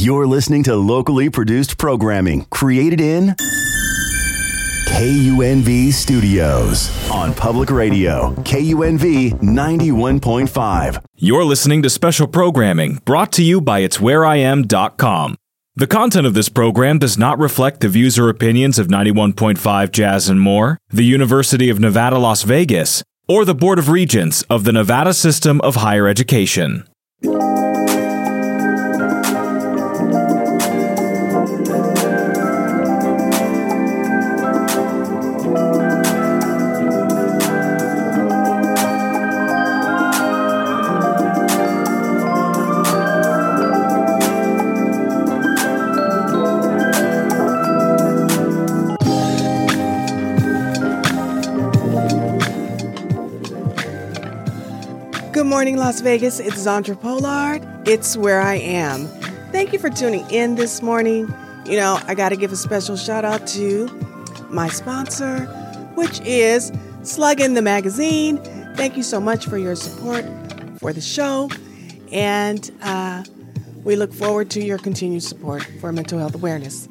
You're listening to locally produced programming created in KUNV Studios on public radio, KUNV 91.5. You're listening to special programming brought to you by It'sWhereIam.com. The content of this program does not reflect the views or opinions of 91.5 Jazz and More, the University of Nevada, Las Vegas, or the Board of Regents of the Nevada System of Higher Education. Morning, Las Vegas. It's Zandra Polard. It's where I am. Thank you for tuning in this morning. You know, I got to give a special shout out to my sponsor, which is Sluggin the Magazine. Thank you so much for your support for the show. And uh, we look forward to your continued support for mental health awareness.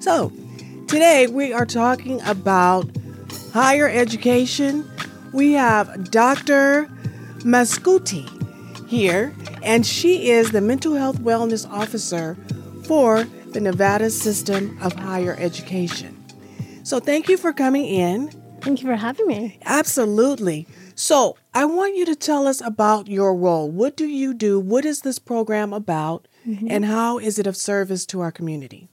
So, today we are talking about higher education. We have Dr. Mascuti here, and she is the Mental Health Wellness Officer for the Nevada System of Higher Education. So, thank you for coming in. Thank you for having me. Absolutely. So, I want you to tell us about your role. What do you do? What is this program about? Mm-hmm. And how is it of service to our community?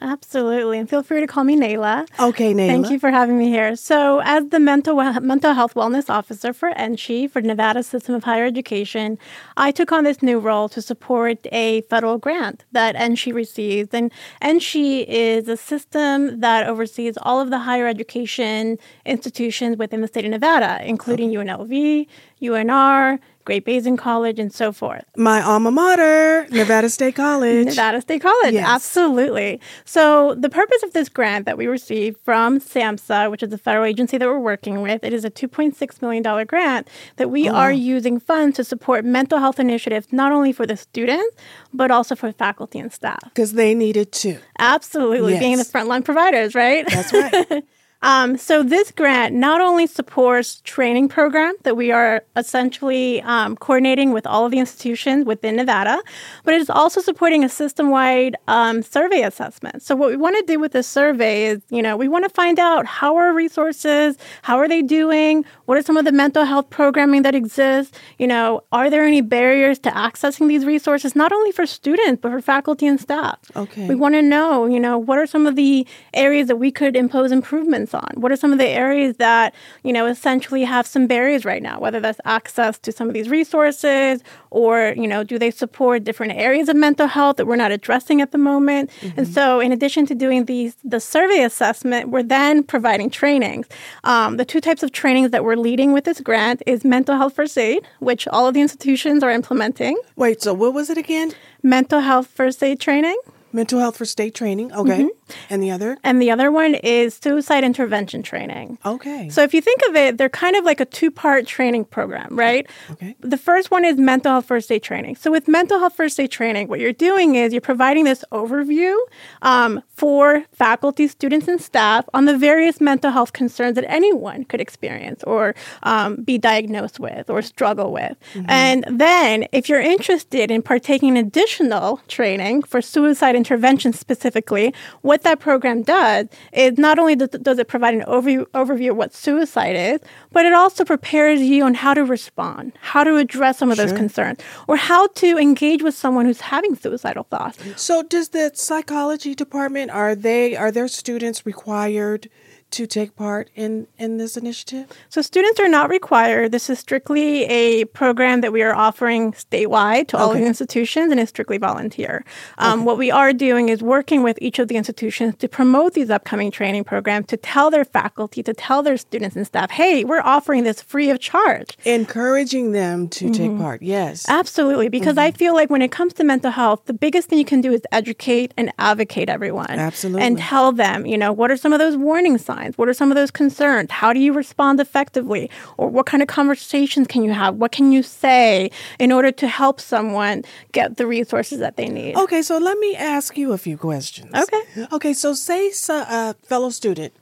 Absolutely. And feel free to call me Nayla. Okay, Nayla. Thank you for having me here. So, as the mental we- mental health wellness officer for NSHE for Nevada System of Higher Education, I took on this new role to support a federal grant that NSHE receives. And NSHE is a system that oversees all of the higher education institutions within the state of Nevada, including UNLV, UNR, Great Basin College, and so forth. My alma mater, Nevada State College. Nevada State College, Yes. absolutely. So, the purpose of this grant that we received from SAMHSA, which is the federal agency that we're working with, it is a $2.6 million grant that we oh, are using funds to support mental health initiatives, not only for the students, but also for faculty and staff. Because they needed to. Absolutely, being the Yes. frontline providers, right? That's right. Um, so this grant not only supports training program that we are essentially um, coordinating with all of the institutions within Nevada, but it is also supporting a system-wide um, survey assessment. So what we want to do with this survey is, you know, we want to find out how are resources, how are they doing, what are some of the mental health programming that exists, you know, are there any barriers to accessing these resources, not only for students but for faculty and staff. Okay. We want to know, you know, what are some of the areas that we could impose improvements on? What are some of the areas that, you know, essentially have some barriers right now, whether that's access to some of these resources or, you know, do they support different areas of mental health that we're not addressing at the moment? And so in addition to doing these the survey assessment, we're then providing trainings. Um, the two types of trainings that we're leading with this grant is mental health first aid, which all of the institutions are implementing, Wait, so what was it again? mental health first aid training. Mental health first aid training. Okay. Mm-hmm. And the other? And the other one is suicide intervention training. Okay. So if you think of it, they're kind of like a two-part training program, right? Okay. The first one is mental health first aid training. So with mental health first aid training, what you're doing is you're providing this overview um, for faculty, students, and staff on the various mental health concerns that anyone could experience or um, be diagnosed with or struggle with. And then if you're interested in partaking in additional training for suicide intervention specifically, what that program does is not only does, it provide an overview, overview of what suicide is, but it also prepares you on how to respond, how to address some of those concerns, or how to engage with someone who's having suicidal thoughts. So does the psychology department are they are their students required to take part in in this initiative? So students are not required. This is strictly a program that we are offering statewide to all of Okay. the institutions, and it's strictly volunteer. Um, What we are doing is working with each of the institutions to promote these upcoming training programs, to tell their faculty, to tell their students and staff, hey, we're offering this free of charge. Encouraging them to take Mm-hmm. part. Yes. Absolutely, because I feel like when it comes to mental health, the biggest thing you can do is educate and advocate everyone. Absolutely. And tell them, you know, what are some of those warning signs? Signs? What are some of those concerns? How do you respond effectively? Or what kind of conversations can you have? What can you say in order to help someone get the resources that they need? Okay, so let me ask you a few questions. Okay. Okay, so say a fellow student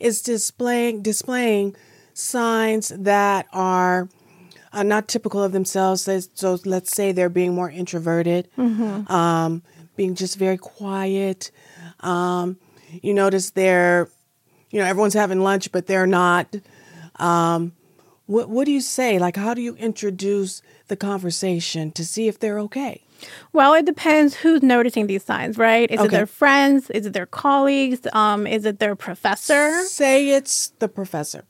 is displaying displaying signs that are uh, not typical of themselves. So, so let's say they're being more introverted, um, being just very quiet. Um, you notice they're, you know, everyone's having lunch, but they're not. Um, what what do you say? Like, how do you introduce the conversation to see if they're okay? Well, it depends who's noticing these signs, right? Is it their friends? Is it their colleagues? Um, is it their professor? Say it's the professor.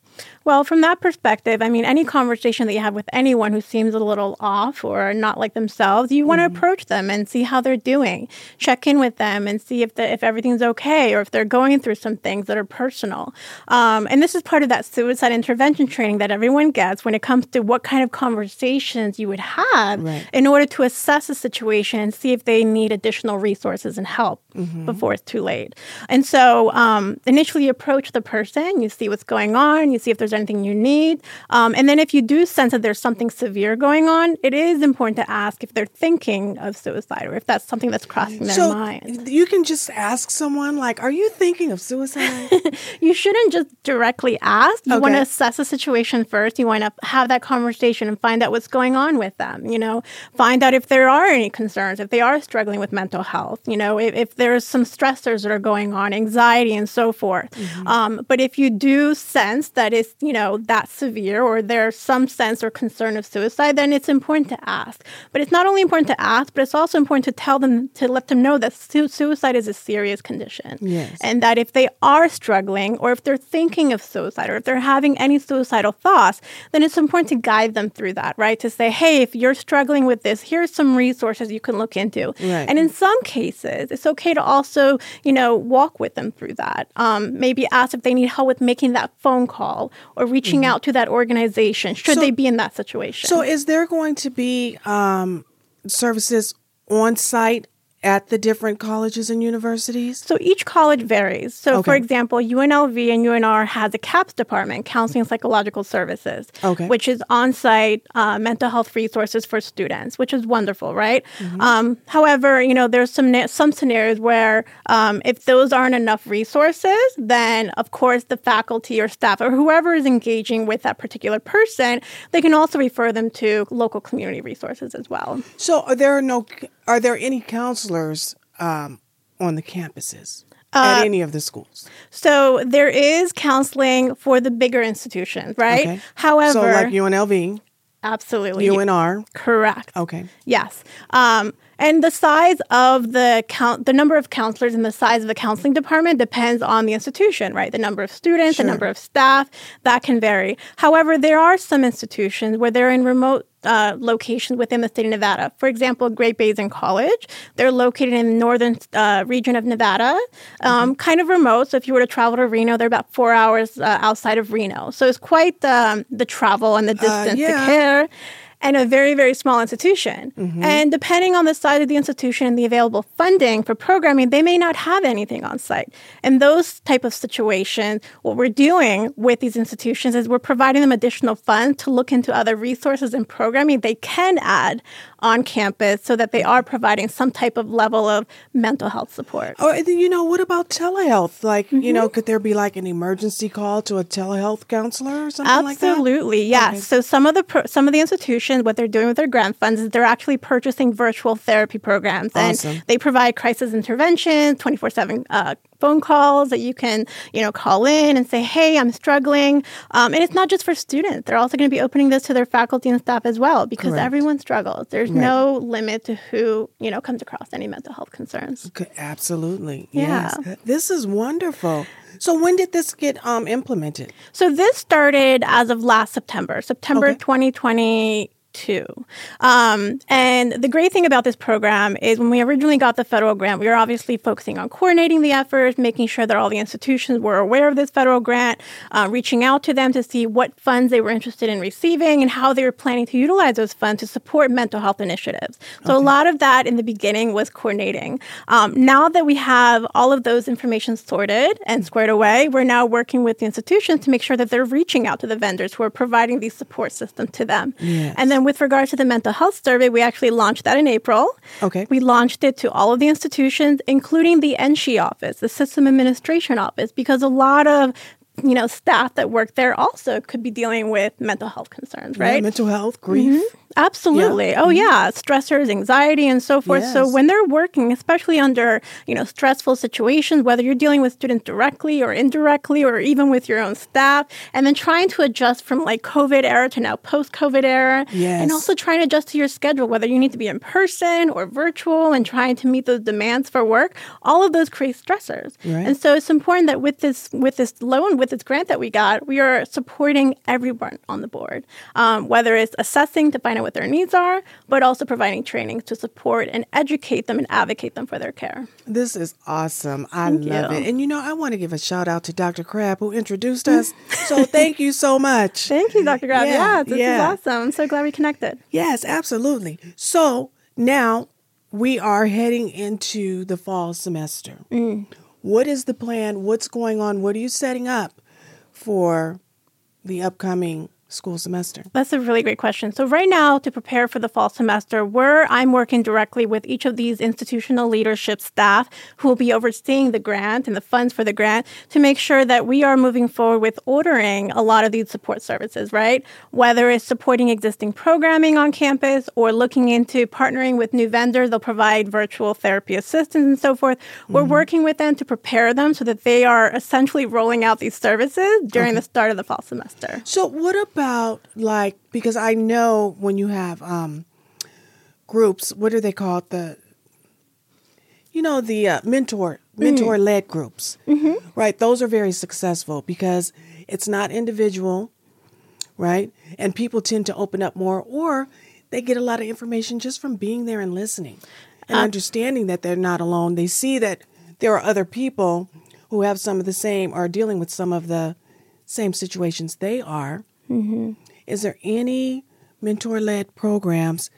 Well, from that perspective, I mean, any conversation that you have with anyone who seems a little off or not like themselves, you want to approach them and see how they're doing. Check in with them and see if the, if everything's okay or if they're going through some things that are personal. Um, and this is part of that suicide intervention training that everyone gets when it comes to what kind of conversations you would have Right. in order to assess the situation and see if they need additional resources and help before it's too late. And so um, initially you approach the person, you see what's going on, you see if there's anything you need. Um, and then if you do sense that there's something severe going on, it is important to ask if they're thinking of suicide or if that's something that's crossing their so mind. you can just ask someone like, "Are you thinking of suicide?" You shouldn't just directly ask. You want to assess the situation first. You want to have that conversation and find out what's going on with them. You know, find out if there are any concerns, if they are struggling with mental health. You know, if, if there's some stressors that are going on, anxiety and so forth. Um, but if you do sense that it's you know that severe or there's some sense or concern of suicide, then it's important to ask. But it's not only important to ask, but it's also important to tell them to let them know that su- suicide is a serious condition Yes. and that if they are struggling or if they're thinking of suicide or if they're having any suicidal thoughts, then it's important to guide them through that, right? To say, hey, if you're struggling with this, here's some resources you can look into. Right. And in some cases, it's okay to also, you know, walk with them through that. Um, maybe ask if they need help with making that phone call or reaching out to that organization should So- they be in that situation. so, is there going to be um, services on site at the different colleges and universities? So each college varies. So, for example, UNLV and UNR has a CAPS department, Counseling and Psychological Services, Okay. which is on-site uh, mental health resources for students, which is wonderful, right? Um, however, you know, there's some some scenarios where um, if those aren't enough resources, then of course the faculty or staff or whoever is engaging with that particular person, they can also refer them to local community resources as well. So, are there no? Are there any counselors um, on the campuses Uh, at any of the schools? So there is counseling for the bigger institutions, right? Okay. However, so like UNLV, absolutely UNR. correct. Okay. Yes. Um, and the size of the count, the number of counselors and the size of the counseling department depends on the institution, right? The number of students, Sure. the number of staff, that can vary. However, there are some institutions where they're in remote uh, locations within the state of Nevada. For example, Great Basin College, they're located in the northern uh, region of Nevada, um, kind of remote. So if you were to travel to Reno, they're about four hours uh, outside of Reno. So it's quite um, the travel and the distance yeah. to care and a very, very small institution. Mm-hmm. And depending on the size of the institution and the available funding for programming, they may not have anything on site. In those type of situations, what we're doing with these institutions is we're providing them additional funds to look into other resources and programming they can add on campus so that they are providing some type of level of mental health support. Oh, and then, you know, what about telehealth? Like, you Mm-hmm. know, could there be like an emergency call to a telehealth counselor or something like that? Absolutely, yes. Okay. So some of the pro- some of the institutions, what they're doing with their grant funds is they're actually purchasing virtual therapy programs, Awesome. and they provide crisis intervention, twenty four seven uh, phone calls that you can you know call in and say, hey, I'm struggling. Um, and it's not just for students; they're also going to be opening this to their faculty and staff as well, because Correct. everyone struggles. There's Right. no limit to who you know comes across any mental health concerns. Okay, Absolutely. Yeah. Yes. This is wonderful. So when did this get um implemented? So this started as of last September, September Okay. 2022. Too. Um, and the great thing about this program is when we originally got the federal grant, we were obviously focusing on coordinating the efforts, making sure that all the institutions were aware of this federal grant, uh, reaching out to them to see what funds they were interested in receiving and how they were planning to utilize those funds to support mental health initiatives. So okay. a lot of that in the beginning was coordinating. Um, now that we have all of those information sorted and squared away, we're now working with the institutions to make sure that they're reaching out to the vendors who are providing these support systems to them. Yes. And then with regard to the mental health survey, we actually launched that in April. Okay. We launched it to all of the institutions, including the NSHE office, the System Administration Office, because a lot of you know, staff that work there also could be dealing with mental health concerns, right? Yeah, mental health, grief. Mm-hmm. Absolutely. Yeah. Oh, mm-hmm. yeah. Stressors, anxiety, and so forth. Yes. So when they're working, especially under you know stressful situations, whether you're dealing with students directly or indirectly, or even with your own staff, and then trying to adjust from like COVID era to now post-COVID era, yes. and also trying to adjust to your schedule, whether you need to be in person or virtual, and trying to meet those demands for work. All of those create stressors, right. and so it's important that with this with this loan, with this grant that we got, we are supporting everyone on the board, um, whether it's assessing to find out what their needs are, but also providing training to support and educate them and advocate them for their care. This is awesome. I thank love you. it. And you know, I want to give a shout out to Dr. Crabb who introduced us. so thank you so much. Thank you, Dr. Crabb. Yeah, this yeah. is awesome. I'm so glad we connected. Yes, absolutely. So now we are heading into the fall semester. Mm. What is the plan? What's going on? What are you setting up for the upcoming school semester? That's a really great question. So right now, to prepare for the fall semester, where I'm working directly with each of these institutional leadership staff who will be overseeing the grant and the funds for the grant to make sure that we are moving forward with ordering a lot of these support services, right? Whether it's supporting existing programming on campus or looking into partnering with new vendors, they'll provide virtual therapy assistance and so forth. Mm-hmm. We're working with them to prepare them so that they are essentially rolling out these services during okay. the start of the fall semester. So what about like because I know when you have um, groups, what are they called? The you know the uh, mentor mentor led mm. groups, mm-hmm. right? Those are very successful because it's not individual, right? And people tend to open up more, or they get a lot of information just from being there and listening and uh, understanding that they're not alone. They see that there are other people who have some of the same, are dealing with some of the same situations they are. Mm-hmm. Is there any mentor led programs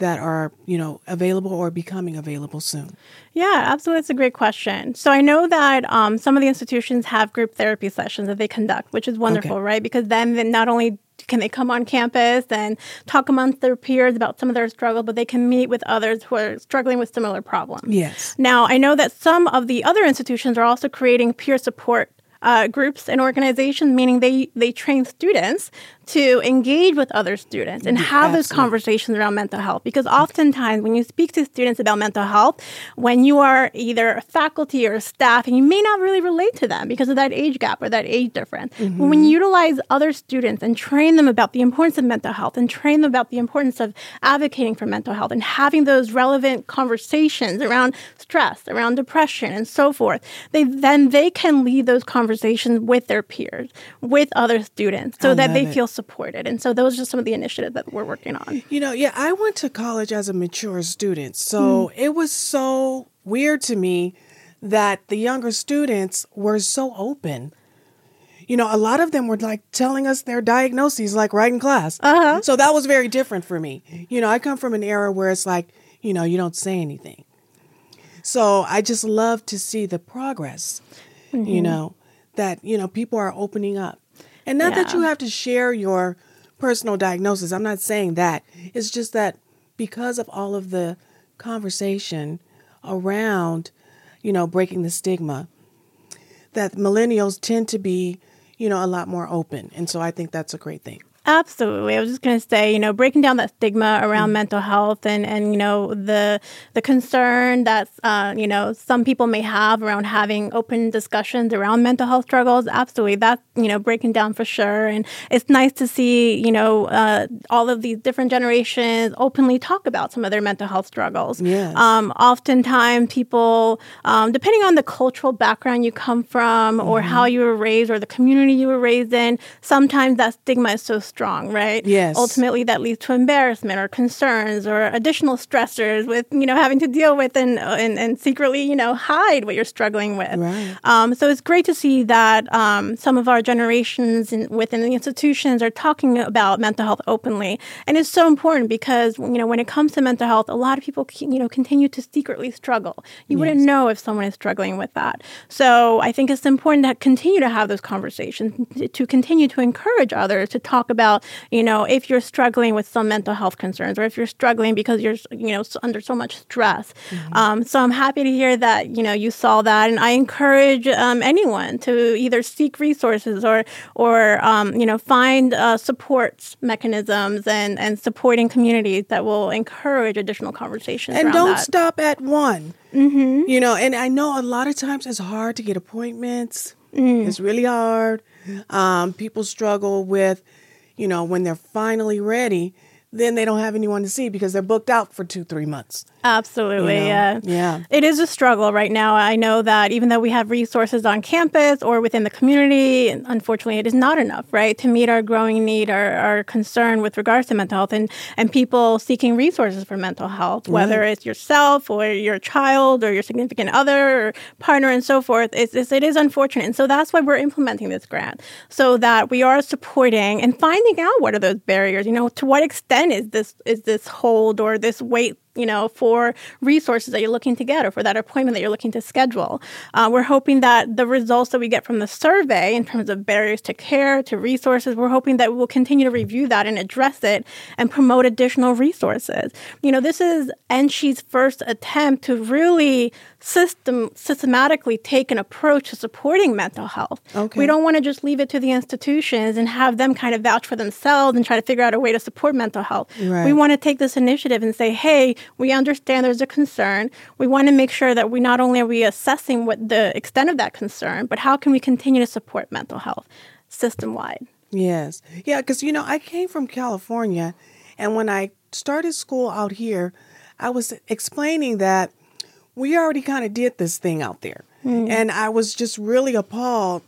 that are, you know, available or becoming available soon? Yeah, absolutely. It's a great question. So I know that um, some of the institutions have group therapy sessions that they conduct, which is wonderful, okay. right? Because then, then not only can they come on campus and talk amongst their peers about some of their struggle, but they can meet with others who are struggling with similar problems. Yes. Now, I know that some of the other institutions are also creating peer support uh, groups and organizations, meaning they, they train students to engage with other students and have those conversations around mental health. Because oftentimes, when you speak to students about mental health, when you are either a faculty or staff, and you may not really relate to them because of that age gap or that age difference, mm-hmm. but when you utilize other students and train them about the importance of mental health and train them about the importance of advocating for mental health and having those relevant conversations around stress, around depression, and so forth, they then they can lead those conversations with their peers, with other students, so I that they it. feel supported. And so those are just some of the initiatives that we're working on. You know, yeah, I went to college as a mature student. So mm. it was so weird to me that the younger students were so open. You know, a lot of them were like telling us their diagnoses like right in class. Uh-huh. So that was very different for me. You know, I come from an era where it's like, you know, you don't say anything. So I just love to see the progress, mm-hmm. you know, that, you know, people are opening up. And not yeah. that you have to share your personal diagnosis. I'm not saying that. It's just that because of all of the conversation around, you know, breaking the stigma, that millennials tend to be, you know, a lot more open. And so I think that's a great thing. Absolutely. I was just going to say, you know, breaking down that stigma around mm-hmm. mental health and, and, you know, the the concern that, uh, you know, some people may have around having open discussions around mental health struggles. Absolutely. That's, you know, breaking down for sure. And it's nice to see, you know, uh, all of these different generations openly talk about some of their mental health struggles. Yes. Um, oftentimes people, um, depending on the cultural background you come from mm-hmm. or how you were raised or the community you were raised in, sometimes that stigma is so strong strong, right? Yes. Ultimately, that leads to embarrassment or concerns or additional stressors with, you know, having to deal with and and, and secretly, you know, hide what you're struggling with. Right. Um, so it's great to see that um, some of our generations in, within the institutions are talking about mental health openly, and it's so important because you know when it comes to mental health, a lot of people you know continue to secretly struggle. You wouldn't know if someone is struggling with that. So I think it's important to continue to have those conversations, to continue to encourage others to talk about you know if you're struggling with some mental health concerns or if you're struggling because you're you know under so much stress. Um, so I'm happy to hear that you know you saw that, and I encourage um, anyone to either seek resources or or um, you know find uh, support mechanisms and and supporting communities that will encourage additional conversations. and don't that. stop at one. Mm-hmm. You know, and I know a lot of times it's hard to get appointments. Mm. It's really hard. Um, people struggle with, you know, when they're finally ready, then they don't have anyone to see because they're booked out for two, three months. Absolutely, You know? yeah. Yeah. It is a struggle right now. I know that even though we have resources on campus or within the community, unfortunately, it is not enough, right, to meet our growing need, our, our concern with regards to mental health and, and people seeking resources for mental health, whether it's yourself or your child or your significant other or partner and so forth. It's, it's, it is unfortunate. And so that's why we're implementing this grant so that we are supporting and finding out what are those barriers, you know, to what extent is this, is this hold or this weight you know, for resources that you're looking to get or for that appointment that you're looking to schedule. Uh, we're hoping that the results that we get from the survey in terms of barriers to care, to resources, we're hoping that we'll continue to review that and address it and promote additional resources. You know, this is NSHE's first attempt to really system systematically take an approach to supporting mental health. Okay. We don't want to just leave it to the institutions and have them kind of vouch for themselves and try to figure out a way to support mental health. Right. We want to take this initiative and say, hey, we understand there's a concern. We want to make sure that we not only are we assessing what the extent of that concern, but how can we continue to support mental health system wide. Yes. Yeah, because, you know, I came from California, and when I started school out here, I was explaining that we already kind of did this thing out there. Mm. And I was just really appalled,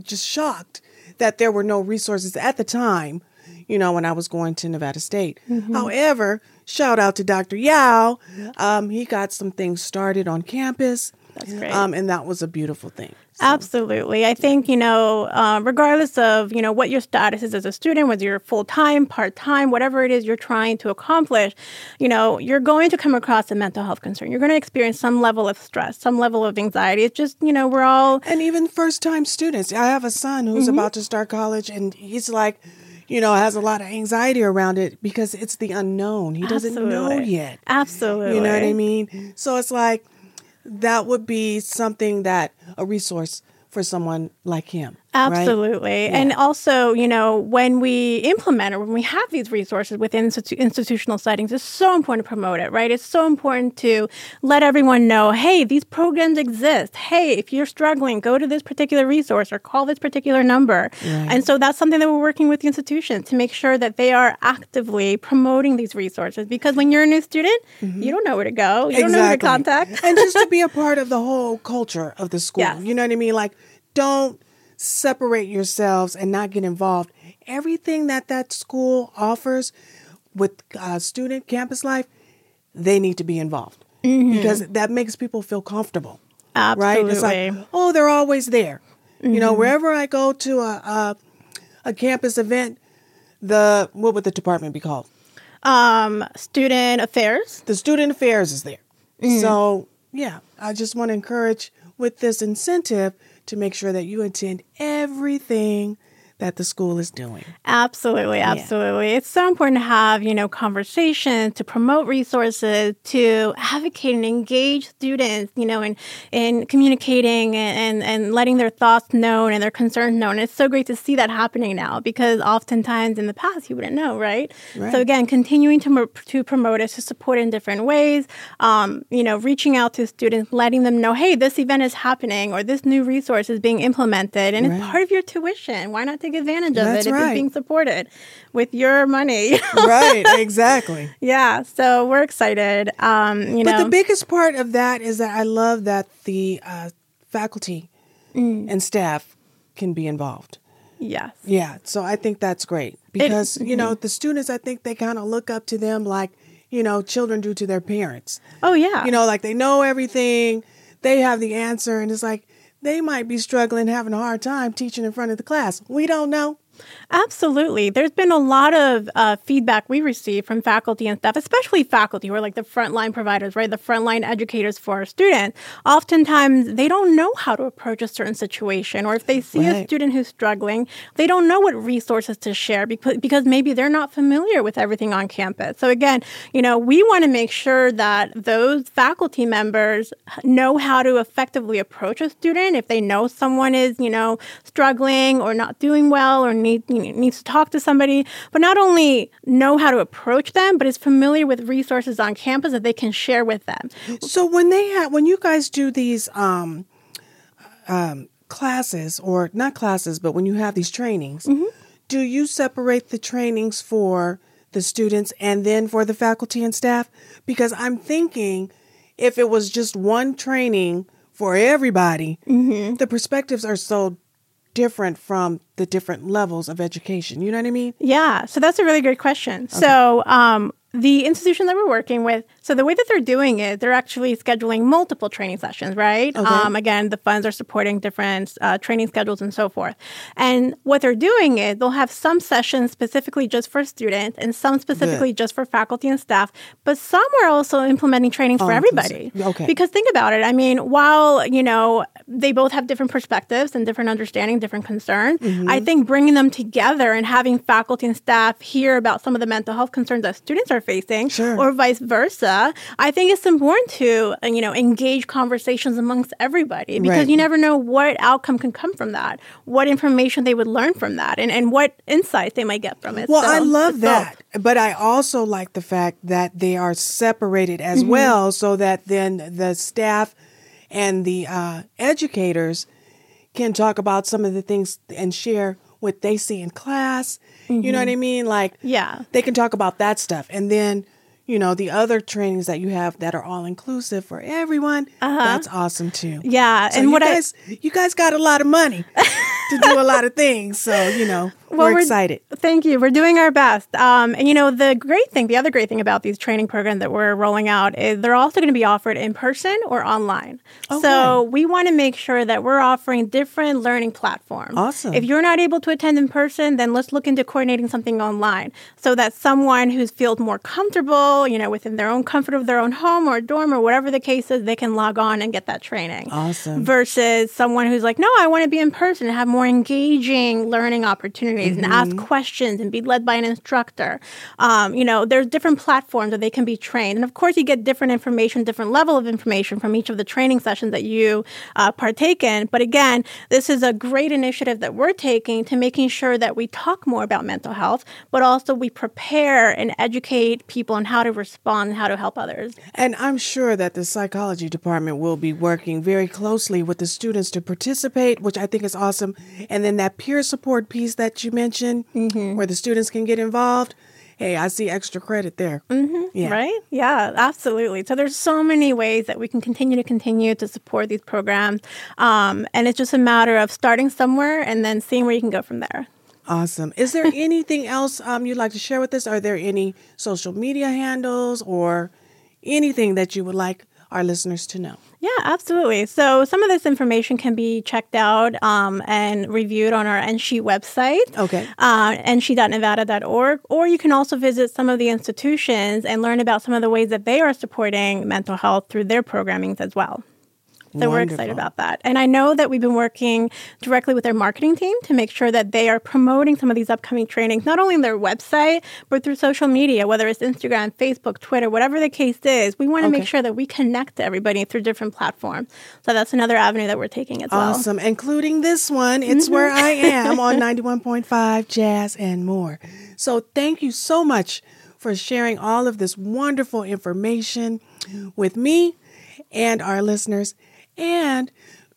just shocked that there were no resources at the time, you know, when I was going to Nevada State. Mm-hmm. However, shout out to Dr. Yao. Um, he got some things started on campus. That's great. Um, and that was a beautiful thing. Absolutely. I think, you know, uh, regardless of, you know, what your status is as a student, whether you're full time, part time, whatever it is you're trying to accomplish, you know, you're going to come across a mental health concern. You're going to experience some level of stress, some level of anxiety. It's just, you know, we're all And even first time students. I have a son who's Mm-hmm. about to start college and he's like, you know, has a lot of anxiety around it because it's the unknown. He doesn't know yet. Absolutely. You know what I mean? So it's like that would be something that a resource for someone like him. Right? Absolutely. And also, you know, when we implement or when we have these resources within institu- institutional settings, it's so important to promote it, right? It's so important to let everyone know hey, these programs exist. Hey, if you're struggling, go to this particular resource or call this particular number. And so that's something that we're working with the institutions to make sure that they are actively promoting these resources because when you're a new student, mm-hmm. you don't know where to go, you don't know who to contact. and just to be a part of the whole culture of the school. Yes. You know what I mean? Like, don't separate yourselves and not get involved. Everything that that school offers with uh, student campus life, they need to be involved because that makes people feel comfortable. Absolutely. Right? It's like, oh, they're always there. You know, wherever I go to a, a a campus event, the what would the department be called? Um, student affairs. the student affairs is there. So, yeah, I just want to encourage with this incentive to make sure that you attend everything that the school is doing. Absolutely, absolutely. It's so important to have, you know, conversations, to promote resources, to advocate and engage students, you know, in, in communicating and, and, and letting their thoughts known and their concerns known. And It's so great to see that happening now because oftentimes in the past you wouldn't know, right? Right. So again, continuing to, to promote it, to support it in different ways, um, you know, reaching out to students, letting them know, hey, this event is happening or this new resource is being implemented and it's part of your tuition. Why not take advantage of That's it if right. it's being supported with your money? right, exactly. yeah, so we're excited. Um, you But know, the biggest part of that is that I love that the uh, faculty and staff can be involved. Yes. Yeah, so I think that's great because you know the students. I think they kind of look up to them like you know children do to their parents. Oh yeah. You know, like they know everything, they have the answer, and it's like they might be struggling, having a hard time teaching in front of the class. We don't know. Absolutely. There's been a lot of uh, feedback we receive from faculty and staff, especially faculty who are like the frontline providers, right? The frontline educators for our students. Oftentimes, they don't know how to approach a certain situation, or if they see a student who's struggling, they don't know what resources to share because, because maybe they're not familiar with everything on campus. So, again, you know, we want to make sure that those faculty members know how to effectively approach a student if they know someone is, you know, struggling or not doing well or need, needs to talk to somebody, but not only know how to approach them, but is familiar with resources on campus that they can share with them. So when they have, when you guys do these um, um, classes, or not classes, but when you have these trainings, do you separate the trainings for the students and then for the faculty and staff? Because I'm thinking if it was just one training for everybody, the perspectives are so different from the different levels of education. You know what I mean? Yeah, so that's a really great question. So, um, the institution that we're working with, so the way that they're doing it, they're actually scheduling multiple training sessions, right? Um, again, the funds are supporting different uh, training schedules and so forth. And what they're doing is they'll have some sessions specifically just for students and some specifically just for faculty and staff, but some are also implementing trainings for everybody. Okay. Because think about it. I mean, while, you know, they both have different perspectives and different understanding, different concerns, I think bringing them together and having faculty and staff hear about some of the mental health concerns that students are facing Sure. or vice versa, I think it's important to, uh, you know, engage conversations amongst everybody because Right. you never know what outcome can come from that, what information they would learn from that, and, and what insights they might get from it. Well, So I love that. both. But I also like the fact that they are separated as Mm-hmm. well so that then the staff and the uh, educators can talk about some of the things and share what they see in class. You know what I mean? Like, Mm-hmm. Yeah. they can talk about that stuff. And then, you know, the other trainings that you have that are all inclusive for everyone, that's awesome too. Uh-huh. Yeah, So and you what I- guys, you guys got a lot of money to do a lot of things. So, you know, Well, we're excited. Thank you. We're doing our best. Um, and you know, the great thing, the other great thing about these training programs that we're rolling out is they're also going to be offered in person or online. So we want to make sure that we're offering different learning platforms. Awesome. If you're not able to attend in person, then let's look into coordinating something online so that someone who feels more comfortable, you know, within their own comfort of their own home or dorm or whatever the case is, they can log on and get that training. Awesome. Versus someone who's like, no, I want to be in person and have more engaging learning opportunities and Mm-hmm. ask questions and be led by an instructor. Um, you know, there's different platforms that they can be trained. And of course, you get different information, different level of information from each of the training sessions that you uh, partake in. But again, this is a great initiative that we're taking to making sure that we talk more about mental health, but also we prepare and educate people on how to respond and how to help others. And I'm sure that the psychology department will be working very closely with the students to participate, which I think is awesome. And then that peer support piece that you mentioned, where the students can get involved. Hey, I see extra credit there. Mm-hmm. Yeah. Right? Yeah, absolutely. So there's so many ways that we can continue to continue to support these programs, um, and it's just a matter of starting somewhere and then seeing where you can go from there. Awesome. Is there anything else um, you'd like to share with us? Are there any social media handles or anything that you would like our listeners to know? Yeah, absolutely. So some of this information can be checked out um, and reviewed on our NSHE website. Okay. Uh, NSHE.nevada.org. Or you can also visit some of the institutions and learn about some of the ways that they are supporting mental health through their programmings as well. So we're excited about that. And I know that we've been working directly with their marketing team to make sure that they are promoting some of these upcoming trainings, not only on their website, but through social media, whether it's Instagram, Facebook, Twitter, whatever the case is. We want to Okay. make sure that we connect to everybody through different platforms. So that's another avenue that we're taking as well. Awesome, including this one. It's mm-hmm. where I am on 91.5 Jazz and more. So thank you so much for sharing all of this wonderful information with me and our listeners. And,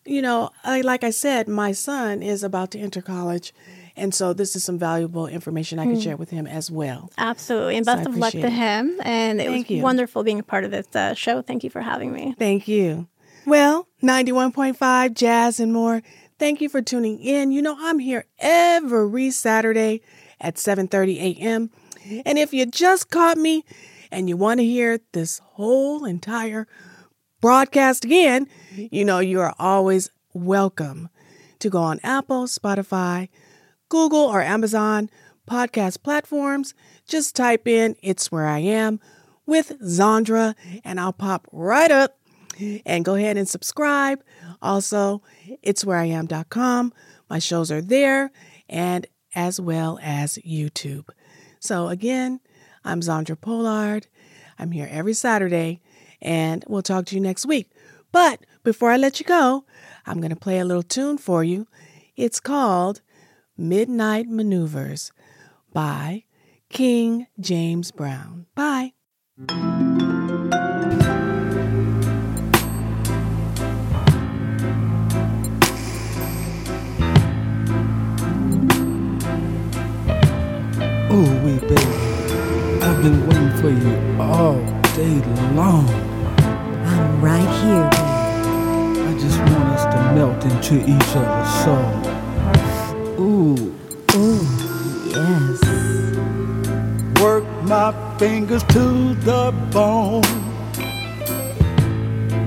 you know, I, like I said, my son is about to enter college. And so this is some valuable information I can share with him as well. Absolutely. And So best of luck to him. And it Thank was you. wonderful being a part of this uh, show. Thank you for having me. Thank you. Well, 91.5 Jazz and more. Thank you for tuning in. You know, I'm here every Saturday at 7:30 a.m. And if you just caught me and you want to hear this whole entire broadcast again, you know, you are always welcome to go on Apple, Spotify, Google, or Amazon podcast platforms. Just type in It's Where I Am with Zandra, and I'll pop right up and go ahead and subscribe. Also, it's where I am.com. My shows are there and as well as YouTube. So, again, I'm Zandra Polard. I'm here every Saturday, and we'll talk to you next week. But before I let you go, I'm going to play a little tune for you. It's called Midnight Maneuvers by King James Brown. Bye. Oh, Wee baby, I've been waiting for you all long. I'm right here. I just want us to melt into each other's soul. Ooh, Ooh, yes. work my fingers to the bone.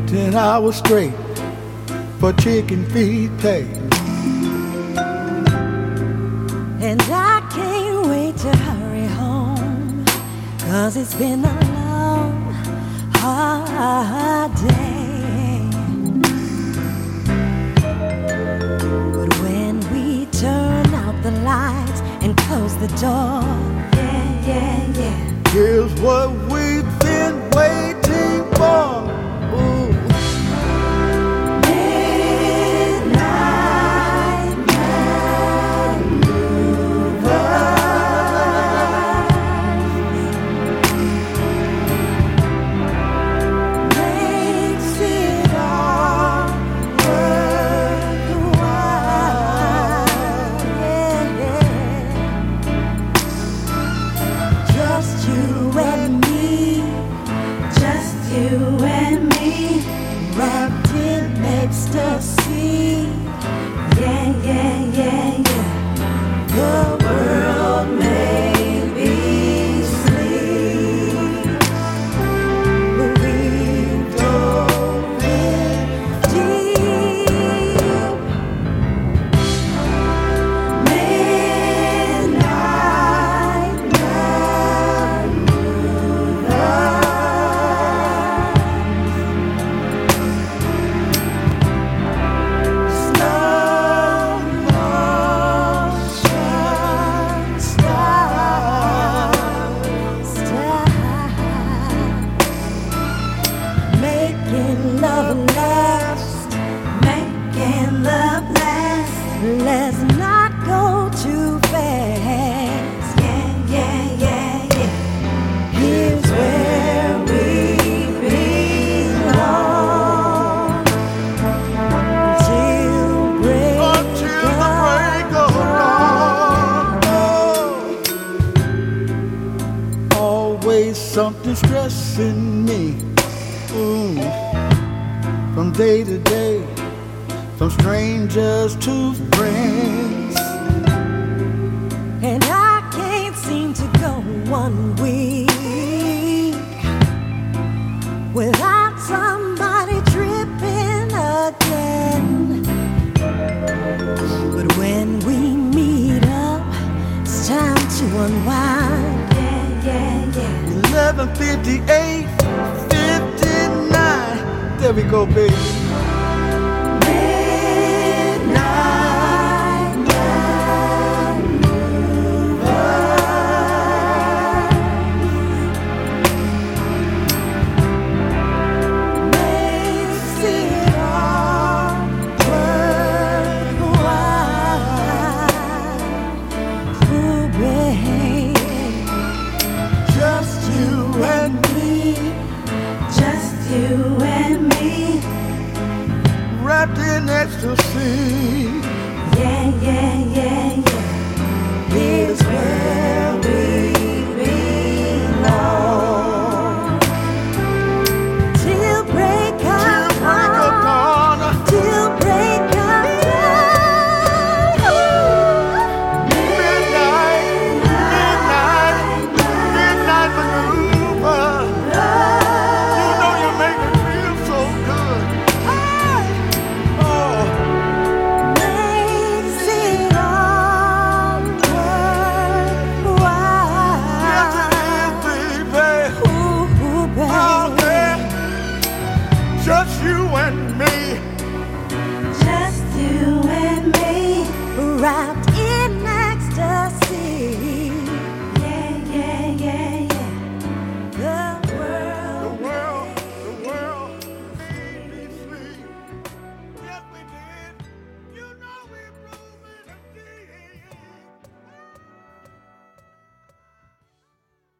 Ten hours straight for chicken feed pay. And I can't wait to hurry home. Cause it's been a close the door, yeah, yeah, yeah. Here's what we've unwind. Yeah, yeah, yeah. 1158, 59. There we go, baby. Wrapped